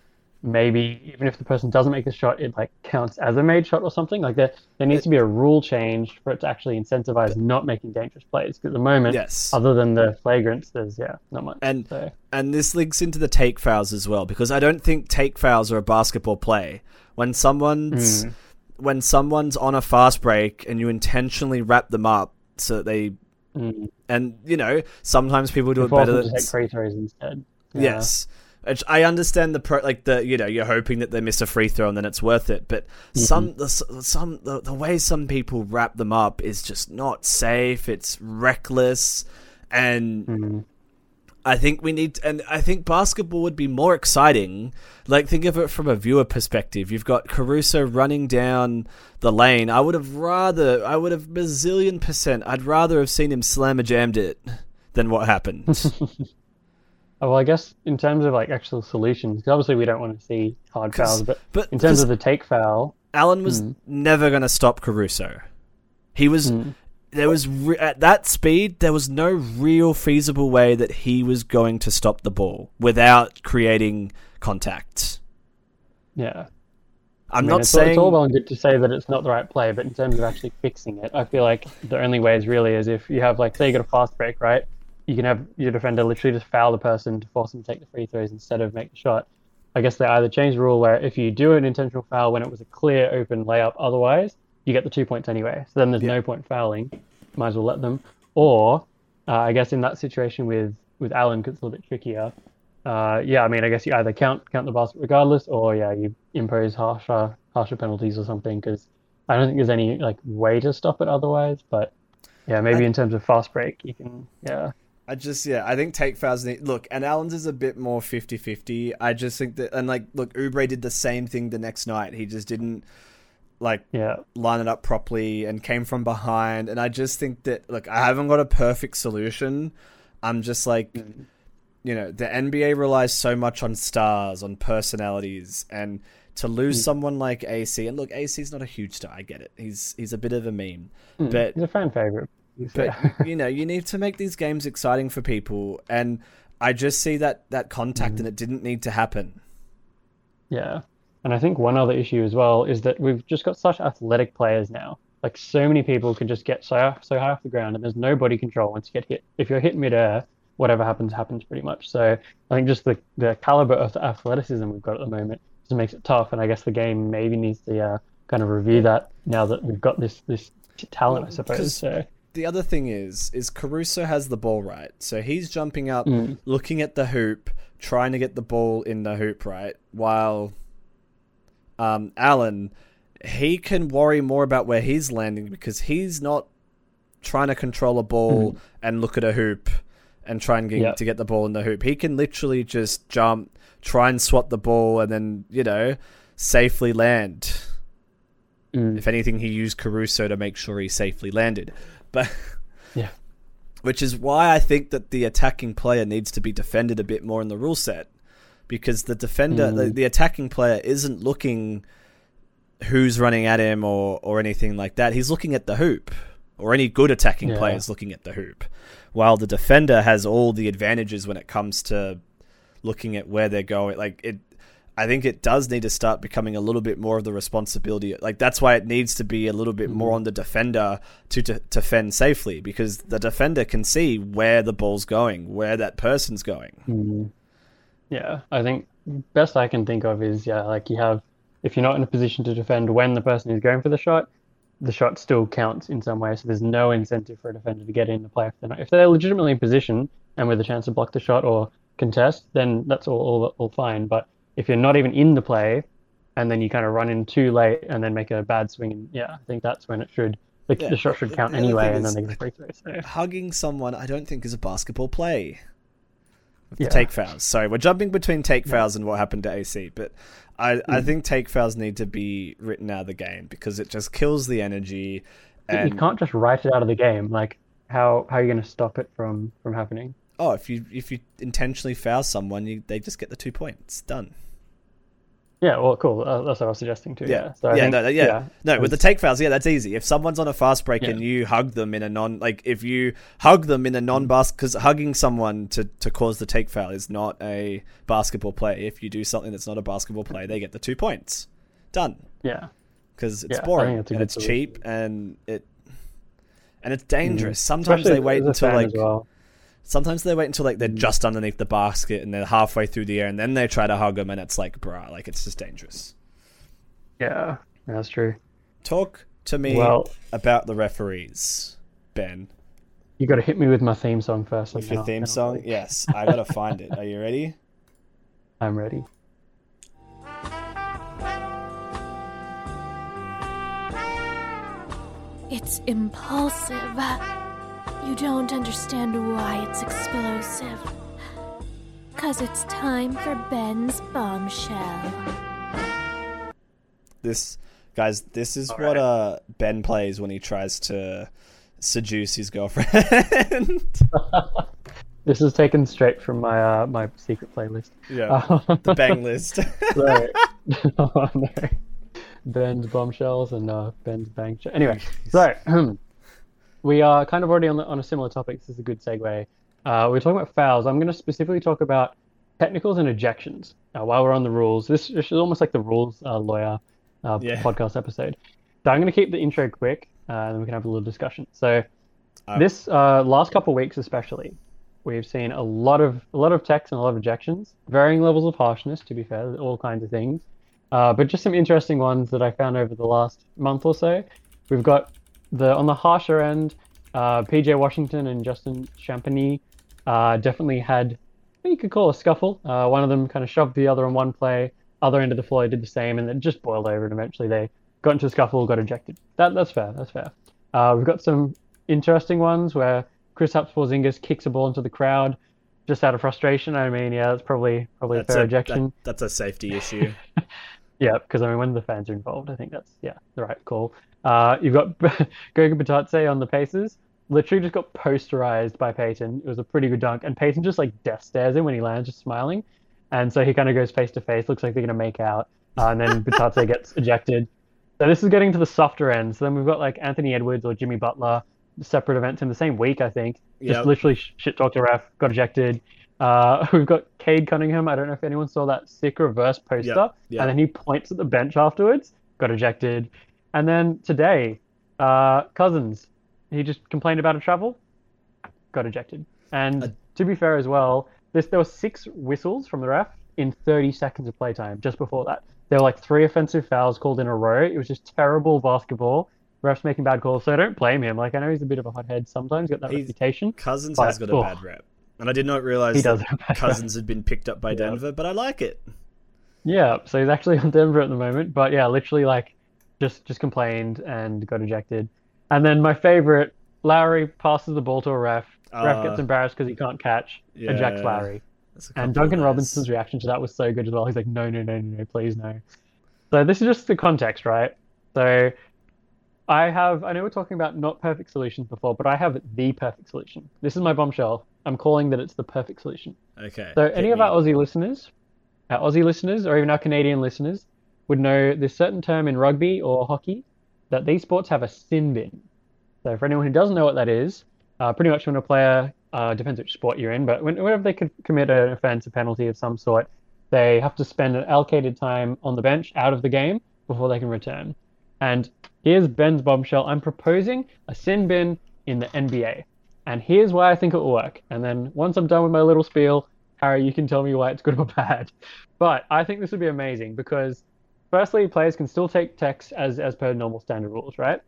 maybe even if the person doesn't make the shot, it like counts as a made shot or something. Like there, there needs to be a rule change for it to actually incentivize not making dangerous plays. Because at the moment, Yes. other than the flagrants, there's yeah, not much. And so, and this links into the take fouls as well because I don't think take fouls are a basketball play. When someone's Hmm. when someone's on a fast break and you intentionally wrap them up so that they mm, and you know sometimes people do it better than take free throws instead. Yeah. Yes. I understand the pro, like the you know you're hoping that they miss a free throw and then it's worth it, but Mm-hmm. some the some the, the way some people wrap them up is just not safe. It's reckless, and Mm. I think we need and I think basketball would be more exciting. Like think of it from a viewer perspective. You've got Caruso running down the lane. I would have rather I would have bazillion percent. I'd rather have seen him slammer jammed it than what happened. [laughs] Oh, well, I guess in terms of like actual solutions, 'cause obviously we don't want to see hard fouls, but, but in terms of the take foul, Allen was Mm. never going to stop Caruso. He was Mm. there was re- at that speed there was no real feasible way that he was going to stop the ball without creating contact. yeah. I'm I mean, not it's, all- saying it's all well and good to say that it's not the right play, but in terms of actually fixing it, I feel like the only way is really is if you have like say you got a fast break, right? You can have your defender literally just foul the person to force them to take the free throws instead of make the shot. I guess they either change the rule where if you do an intentional foul when it was a clear open layup, otherwise you get the two points anyway. So then there's Yeah. no point fouling. Might as well let them. Or uh, I guess in that situation with with Allen, it's a little bit trickier. Uh, yeah, I mean, I guess you either count count the basket regardless, or yeah, you impose harsher harsher penalties or something. Because I don't think there's any like way to stop it otherwise. But yeah, maybe I- in terms of fast break, you can yeah. I just yeah, I think take fouls look, and Allen's is a bit more 50-50. I just think that and like look, Oubre did the same thing the next night. He just didn't like Yeah, line it up properly and came from behind. And I just think that look, I haven't got a perfect solution. I'm just like mm-hmm. you know, the NBA relies so much on stars, on personalities, and to lose mm. someone like AC, and look, AC's not a huge star. I get it. He's he's a bit of a meme, mm. but he's a fan favorite. But you know, you need to make these games exciting for people, and I just see that that contact, and it didn't need to happen. Yeah. And I think one other issue as well is that we've just got such athletic players now. Like so many people can just get so so high off the ground and there's no body control once you get hit. If you're hit midair, whatever happens happens pretty much. So I think just the the caliber of the athleticism we've got at the moment just makes it tough. And I guess the game maybe needs to uh, kind of review that now that we've got this this talent, I suppose. So The other thing is, is Caruso has the ball right, so he's jumping up, Mm. looking at the hoop, trying to get the ball in the hoop, right? While um, Allen, he can worry more about where he's landing because he's not trying to control a ball and look at a hoop and try and get Yeah. to get the ball in the hoop. He can literally just jump, try and swat the ball, and then you know safely land. mm, If anything, he used Caruso to make sure he safely landed. But yeah. which is why I think that the attacking player needs to be defended a bit more in the rule set because the defender, the, mm. the attacking player, isn't looking who's running at him or or anything like that. He's looking at the hoop, or any good attacking Yeah. player is looking at the hoop, while the defender has all the advantages when it comes to looking at where they're going. Like it. I think it does need to start becoming a little bit more of the responsibility. Like that's why it needs to be a little bit more on the defender to, to defend safely because the defender can see where the ball's going, where that person's going. Mm. Yeah, I think best I can think of is yeah, like you have if you're not in a position to defend when the person is going for the shot, the shot still counts in some way. So there's no incentive for a defender to get in the play if they're not. If they're legitimately in position and with a chance to block the shot or contest, then that's all all, all fine. But if you're not even in the play, and then you kind of run in too late and then make a bad swing, and yeah, I think that's when it should the, Yeah. the shot should count The anyway, and then they get a free throw. So Hugging someone, I don't think is a basketball play. Yeah. take fouls. Sorry, we're jumping between take fouls and what happened to AC, but I, I hmm. think take fouls need to be written out of the game because it just kills the energy. you can't just write it out of the game. Like how how are you going to stop it from from happening? oh, if you if you intentionally foul someone, you, they just get the two points. Done. Yeah, well, cool. Uh, that's what I was suggesting too. Yeah, Yeah, So yeah, think- no, yeah, no. With the take fouls, yeah, that's easy. If someone's on a fast break Yeah. and you hug them in a non, like if you hug them in a non-basket, because hugging someone to to cause the take foul is not a basketball play. If you do something that's not a basketball play, they get the two points. Done. yeah, Because it's Yeah, boring a and it's solution. cheap and it and it's dangerous. Sometimes Especially they wait until like well. Sometimes they wait until like they're mm. just underneath the basket and they're halfway through the air and then they try to hug them and it's like, bruh, like it's just dangerous. Yeah, that's true. Talk to me Well- about the referees, Ben. You got to hit me with my theme song first. With your theme song? leave. Yes, I gotta find it. Are you ready? [laughs] I'm ready. It's impulsive. You don't understand why it's explosive. Cause it's time for Ben's bombshell. This guys, this is All what right. uh Ben plays when he tries to seduce his girlfriend. [laughs] This is taken straight from my uh, my secret playlist. yeah. [laughs] The bang list. [laughs] Right. oh, no. Ben's bombshells and uh, Ben's bang. Anyway, so [clears throat] we are kind of already on the, on a similar topic. This is a good segue. Uh, we're talking about fouls. I'm going to specifically talk about technicals and ejections uh, while we're on the rules. This, this is almost like the rules uh, lawyer uh, Yeah. podcast episode. So I'm going to keep the intro quick, uh, and then we can have a little discussion. So Uh, this uh, last couple of weeks, especially, we've seen a lot of a lot of techs and a lot of ejections, varying levels of harshness. To be fair, all kinds of things, uh, but just some interesting ones that I found over the last month or so. We've got the on the harsher end, uh, PJ Washington and Justin Champagnie uh, definitely had what you could call a scuffle. Uh, one of them kind of shoved the other on one play, other end of the floor did the same, and it just boiled over, and eventually they got into a scuffle, got ejected. That that's fair. That's fair. Uh, we've got some interesting ones where Chris Porzingis kicks a ball into the crowd just out of frustration. I mean, yeah, that's probably probably a fair a, ejection. that- that's a safety issue. [laughs] Yeah, because I mean, when the fans are involved, I think that's yeah the right call. Uh, you've got [laughs] Goga Bitadze on the Pacers. Literally just got posterized by Payton. It was a pretty good dunk, and Payton just like death stares him when he lands, just smiling. And so he kind of goes face to face. Looks like they're gonna make out, uh, and then Bitadze [laughs] gets ejected. So this is getting to the softer ends. then we've got like Anthony Edwards or Jimmy Butler, separate events in the same week, I think. Just Yep. literally shit talked a ref, got ejected. Uh, [laughs] we've got Cade Cunningham. I don't know if anyone saw that sick reverse poster. Yep, yep. And then he points at the bench afterwards, got ejected. And then today, uh, Cousins, he just complained about a travel, got ejected. And Uh, to be fair as well, this there were six whistles from the ref in 30 seconds of playtime just before that. There were like three offensive fouls called in a row. It was just terrible basketball. Refs making bad calls, so I don't blame him. Like I know he's a bit of a hothead sometimes, got that reputation. Cousins But- has got a oh. bad rep. And I did not realize He does have a bad Cousins had been picked up by Yeah. Denver, but I like it. Yeah, so he's actually [laughs] on Denver at the moment, but yeah, literally like just just complained and got ejected. And then my favorite, Lowry passes the ball to a ref. Ref Uh, gets embarrassed because he can't catch. Ejects yeah. Lowry. And Duncan. Robinson's reaction to that was so good as well. He's like, no, no, no, no, no, please no. So this is just the context, right? So I have, I know we're talking about not perfect solutions before, but I have the perfect solution. This is my bombshell. I'm calling that it's the perfect solution. Okay. So hit any of our Aussie listeners, our Aussie listeners, or even our Canadian listeners, would know this certain term in rugby or hockey that these sports have a sin bin. So for anyone who doesn't know what that is, uh, pretty much when a player uh, depends which sport you're in, but whenever they could commit an offense, a penalty of some sort, they have to spend an allocated time on the bench out of the game before they can return. And here's Ben's bombshell. I'm proposing a sin bin in the NBA. And here's why I think it will work. And then once I'm done with my little spiel, Harry, you can tell me why it's good or [laughs] bad. But I think this would be amazing because, firstly, players can still take techs as as per normal standard rules, right?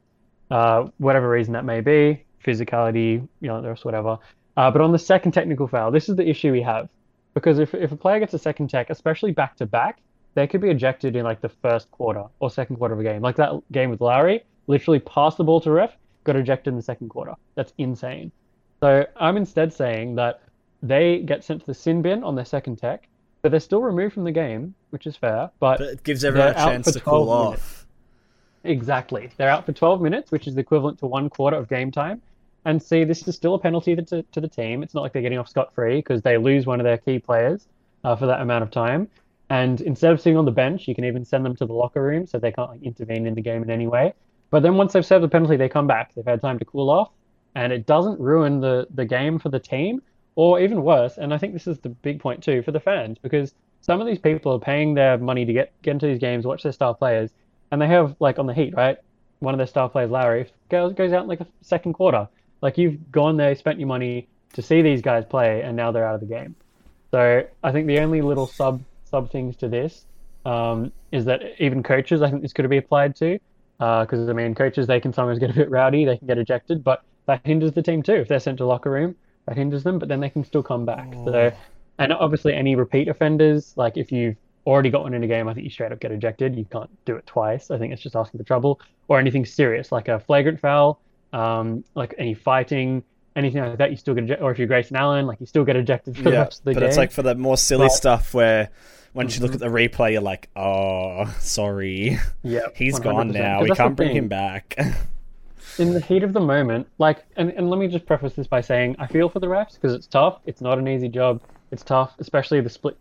Uh, whatever reason that may be, physicality, you know, whatever. Uh, but on the second technical foul, this is the issue we have. Because if, if a player gets a second tech, especially back to back, they could be ejected in like the first quarter or second quarter of a game. Like that game with Lowry, literally passed the ball to ref, got ejected in the second quarter. That's insane. So I'm instead saying that they get sent to the sin bin on their second tech, but they're still removed from the game, which is fair. But, But it gives everyone a chance to cool 12 minutes. off. exactly, they're out for 12 minutes, which is equivalent to one quarter of game time. And see, this is still a penalty to, to the team. It's not like they're getting off scot free because they lose one of their key players uh, for that amount of time. And instead of sitting on the bench, you can even send them to the locker room so they can't like, intervene in the game in any way. But then once they've served the penalty, they come back. They've had time to cool off, and it doesn't ruin the the game for the team, or even worse. And I think this is the big point too for the fans because some of these people are paying their money to get get into these games, watch their star players, and they have like on the Heat, right? One of their star players, Lowry, goes goes out in like a second quarter. Like you've gone there, spent your money to see these guys play, and now they're out of the game. So I think the only little sub sub things to this um, is that even coaches, I think this could be applied to, because uh, I mean, coaches they can sometimes get a bit rowdy, they can get ejected, but that hinders the team too. If they're sent to locker room, that hinders them, but then they can still come back. Oh. So, and obviously any repeat offenders, like if you've already got one in a game, I think you straight up get ejected. You can't do it twice. I think it's just asking for trouble or anything serious like a flagrant foul, um, like any fighting, anything like that. You still get ejected. Or if you're Grayson Allen, like you still get ejected for yeah, the rest of the but game. But it's like for the more silly but, stuff where once mm-hmm. you look at the replay, you're like, oh, sorry. Yeah, [laughs] he's gone now. We can't bring him back. [laughs] in the heat of the moment, like, and, and let me just preface this by saying I feel for the refs because it's tough. It's not an easy job. It's tough, especially the split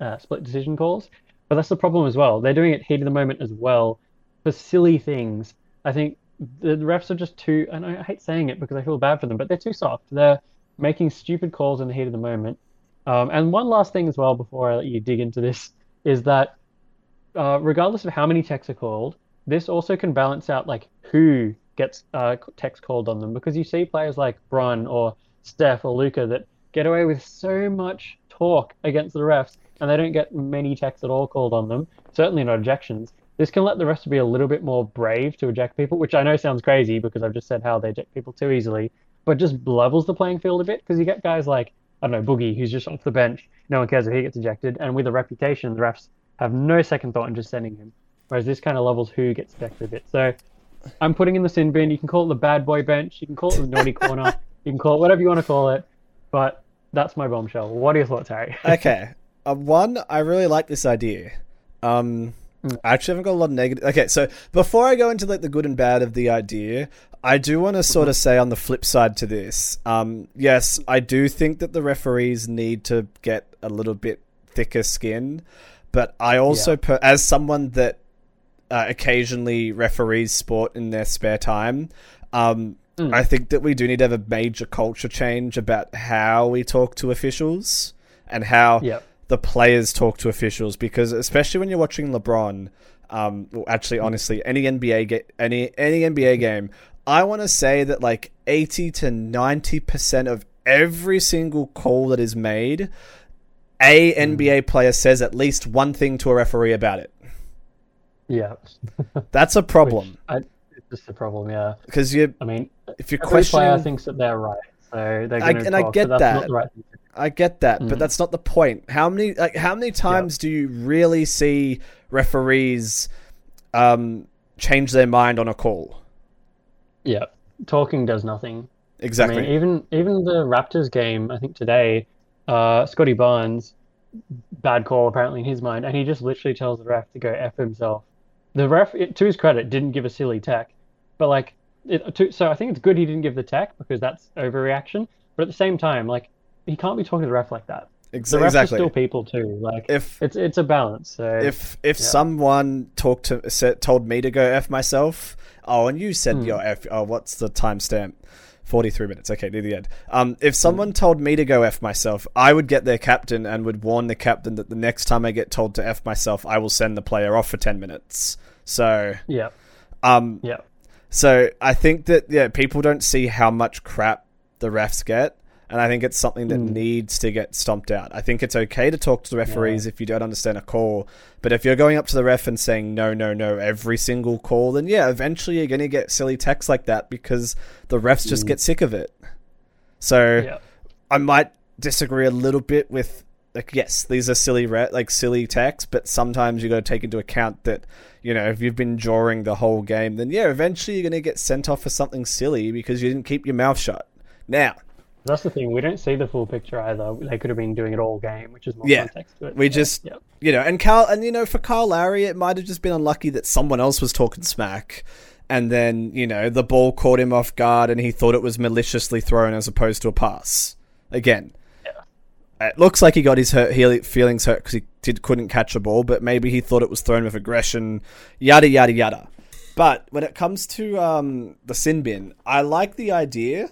uh, split decision calls. But that's the problem as well. They're doing it heat of the moment as well for silly things. I think the refs are just too, and I hate saying it because I feel bad for them, but they're too soft. They're making stupid calls in the heat of the moment. Um, and one last thing as well before I let you dig into this is that uh, regardless of how many techs are called, this also can balance out like who gets uh, techs called on them because you see players like Bron or Steph or Luka that get away with so much talk against the refs and they don't get many techs at all called on them. Certainly not ejections. This can let the refs be a little bit more brave to eject people, which I know sounds crazy because I've just said how they eject people too easily, but just levels the playing field a bit because you get guys like I don't know, Boogie, who's just off the bench. No one cares if he gets ejected. And with a reputation, the refs have no second thought in just sending him. Whereas this kind of levels who gets ejected a bit. So I'm putting in the sin bin. You can call it the bad boy bench. You can call it the naughty [laughs] corner. You can call it whatever you want to call it. But that's my bombshell. What are your thoughts, Harry? [laughs] okay. Uh, one, I really like this idea. Um, Mm. I actually haven't got a lot of negative. Okay, so before I go into like the good and bad of the idea, I do want to sort of mm-hmm. say on the flip side to this. Um, yes, I do think that the referees need to get a little bit thicker skin, but I also, yeah. per- as someone that uh, occasionally referees sport in their spare time, um, mm. I think that we do need to have a major culture change about how we talk to officials and how. Yep the players talk to officials because especially when you're watching LeBron, um, well, actually, honestly, any NBA ga- any any NBA game, I want to say that like eighty to ninety percent of every single call that is made, a. NBA player says at least one thing to a referee about it. Yeah, that's a problem. I, it's just a problem, yeah. Because you, I mean, if you're questioning, player thinks that they're right, so they're going to and talk, I get so that. Right I get that, mm. but that's not the point. How many like how many times yep. do you really see referees um, change their mind on a call? Yeah, talking does nothing. Exactly. I mean, even even the Raptors game, I think today, uh, Scottie Barnes, bad call apparently in his mind, and he just literally tells the ref to go f himself. The ref, to his credit, didn't give a silly tech, but like, it, to, so I think it's good he didn't give the tech because that's overreaction. But at the same time, like he can't be talking to the ref like that. Ex- the refs exactly. are still people too. Like if it's it's a balance. So if if yeah. someone talked to said, told me to go f myself, oh, and you said mm. your f, oh, what's the timestamp? 43 minutes. Okay, near the end. Um, if someone told me to go F myself, I would get their captain and would warn the captain that the next time I get told to F myself, I will send the player off for 10 minutes. So, yeah. Um, yeah. So I think that, yeah, people don't see how much crap the refs get and I think it's something that mm. needs to get stomped out. I think it's okay to talk to the referees yeah. if you don't understand a call, but if you're going up to the ref and saying no, no, no every single call, then yeah, eventually you're going to get silly techs like that because the refs just mm. get sick of it. So yeah. I might disagree a little bit with like yes, these are silly re- like silly texts, but sometimes you got to take into account that you know if you've been drawing the whole game, then yeah, eventually you're going to get sent off for something silly because you didn't keep your mouth shut. Now, that's the thing. We don't see the full picture either. They could have been doing it all game, which is more yeah. context to it. We so, just, yeah. you know, and Carl, and you know, for Kyle Lowry, it might have just been unlucky that someone else was talking smack, and then you know the ball caught him off guard, and he thought it was maliciously thrown as opposed to a pass. Again, yeah. it looks like he got his hurt, feelings hurt because he did couldn't catch a ball, but maybe he thought it was thrown with aggression, yada yada yada. But when it comes to um, the sin bin, I like the idea.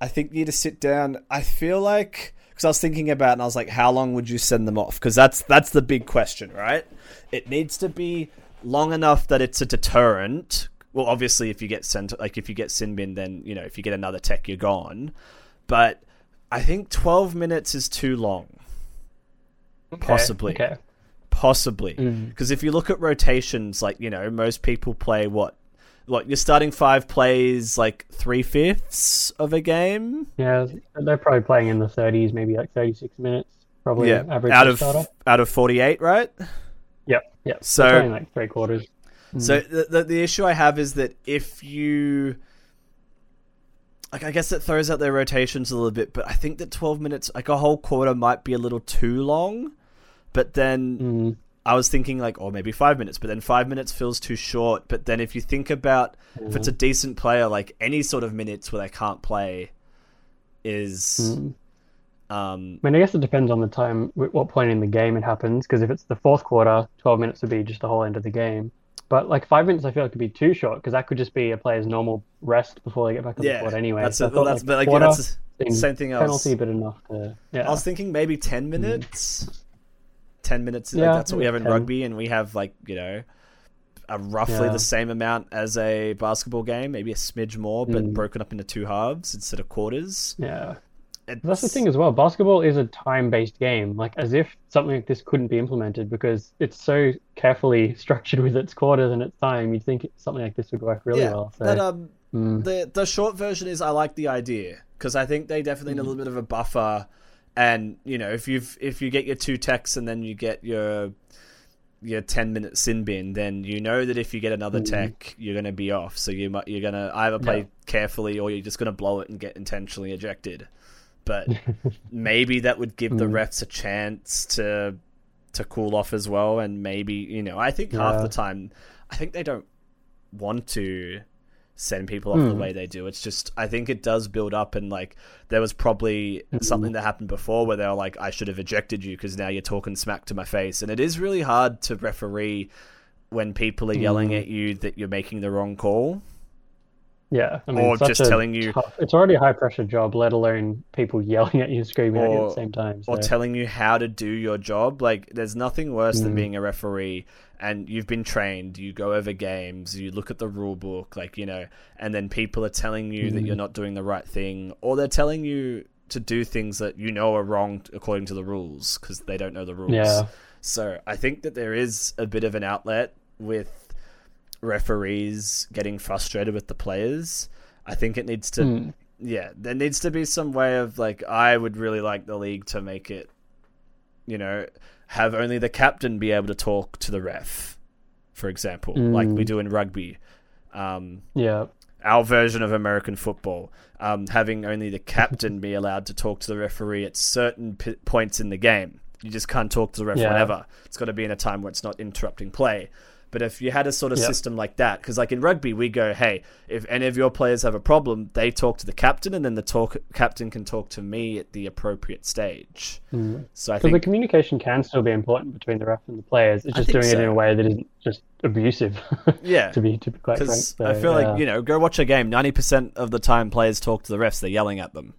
I think you need to sit down. I feel like because I was thinking about, it and I was like, how long would you send them off? Because that's that's the big question, right? It needs to be long enough that it's a deterrent. Well, obviously, if you get sent, like if you get sin bin, then you know if you get another tech, you're gone. But I think 12 minutes is too long. Possibly. Okay. Possibly. Mm. Because if you look at rotations, like, you know, most people play what? What, your starting five plays like three fifths of a game? Yeah, they're probably playing in the 30s, maybe like 36 minutes. Probably yeah. average Out of starter. out of 48, right? Yep, yep. So- like three quarters. So the, the the issue I have is that if you like I guess it throws out their rotations a little bit, but I think that 12 minutes like a whole quarter might be a little too long. But then Mm. I was thinking like, or maybe five minutes, but then five minutes feels too short. But then if you think about if it's a decent player, like any sort of minutes where they can't play is, Mm. um, I mean, I guess it depends on the time, what point in the game it happens. Because if it's the fourth quarter, 12 minutes would be just the whole end of the game. But like five minutes, I feel like could be too short because that could just be a player's normal rest before they get back on yeah. the court anyway. That's So it. Well, that's but like quarter that's the seemed same thing else. penalty, but enough to yeah. I was thinking maybe 10 minutes. 10 minutes. like, Yeah, that's what we have in 10. rugby, and we have like you know. A roughly Yeah. the same amount as a basketball game, maybe a smidge more, but Mm. broken up into two halves instead of quarters. yeah. It's, That's the thing as well. Basketball is a time-based game, like as if something like this couldn't be implemented because it's so carefully [laughs] structured with its quarters and its time. You'd think something like this would work really yeah, well. So, but um, mm, the the short version is I like the idea because I think they definitely Mm. need a little bit of a buffer, and you know if you've if you get your two techs and then you get your your ten minute sin bin, then you know that if you get another Mm. tech, you're gonna be off. So you might you're gonna either play Yeah. carefully or you're just gonna blow it and get intentionally ejected. But [laughs] maybe that would give the Mm. refs a chance to to cool off as well, and maybe you know I think half the time I think they don't want to send people off the Hmm. way they do. It's just I think it does build up and like there was probably Hmm. something that happened before where they were like I should have ejected you because now you're talking smack to my face and it is really hard to referee when people are yelling Hmm. at you that you're making the wrong call. Yeah, I mean, or just a telling you- tough- it's already a high-pressure job, let alone people yelling at you, screaming at you at the same time. or telling you how to do your job. Like, there's nothing worse than Mm. being a referee and you've been trained, you go over games, you look at the rule book, like, you know, and then people are telling you that Mm. you're not doing the right thing, or they're telling you to do things that you know are wrong according to the rules because they don't know the rules. Yeah. So I think that there is a bit of an outlet with referees getting frustrated with the players. I think it needs to Mm. yeah, there needs to be some way of like I would really like the league to make it, you know, have only the captain be able to talk to the ref, for example, like we Mm. do in rugby. Um, Yeah. our version of American football, um, having only the captain be allowed to talk to the referee at certain p- points in the game. You just can't talk to the ref Yeah. whenever. It's got to be in a time where it's not interrupting play. But if you had a sort of Yep. system like that, because like in rugby, we go, hey, if any of your players have a problem, they talk to the captain, and then the talk captain can talk to me at the appropriate stage. Mm. So I think the communication can still be important between the ref and the players. It's just doing it in a way that isn't just abusive. [laughs] Yeah. to be to be quite frank. because So, I feel yeah. like you know, go watch a game. Ninety percent of the time, players talk to the refs. They're yelling at them.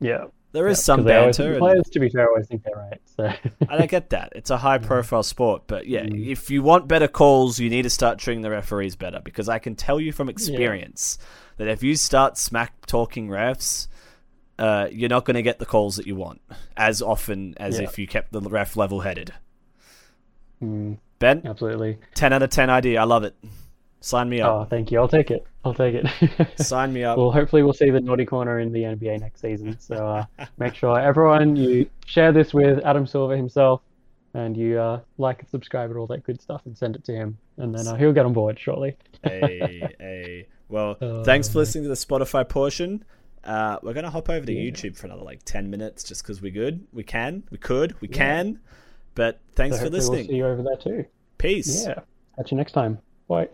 yeah, There is Yeah, some always- banter. and- players, to be fair, always think they're right. So and I get that. It's a high [laughs] profile sport, but yeah, Mm. if you want better calls, you need to start treating the referees better because I can tell you from experience that if you start smack talking refs, uh, you're not going to get the calls that you want as often as Yeah. if you kept the ref level headed. mm, Ben, absolutely. 10 out of 10 idea. I love it. Sign me Oh, up. thank you. I'll take it. I'll take it. [laughs] Sign me up. well, hopefully we'll see the naughty corner in the NBA next season. So uh, make sure everyone you share this with Adam Silver himself, and you uh, like and subscribe and all that good stuff, and send it to him, and then uh, he'll get on board shortly. hey, hey. Well, Oh, [laughs] thanks for listening to the Spotify portion. Uh, we're gonna hop over to Yeah. YouTube for another like ten minutes, just because we're good. We can, we could, we can. But thanks So for hopefully we'll listening. see you over there too. Peace. Yeah. Catch you next time. Bye.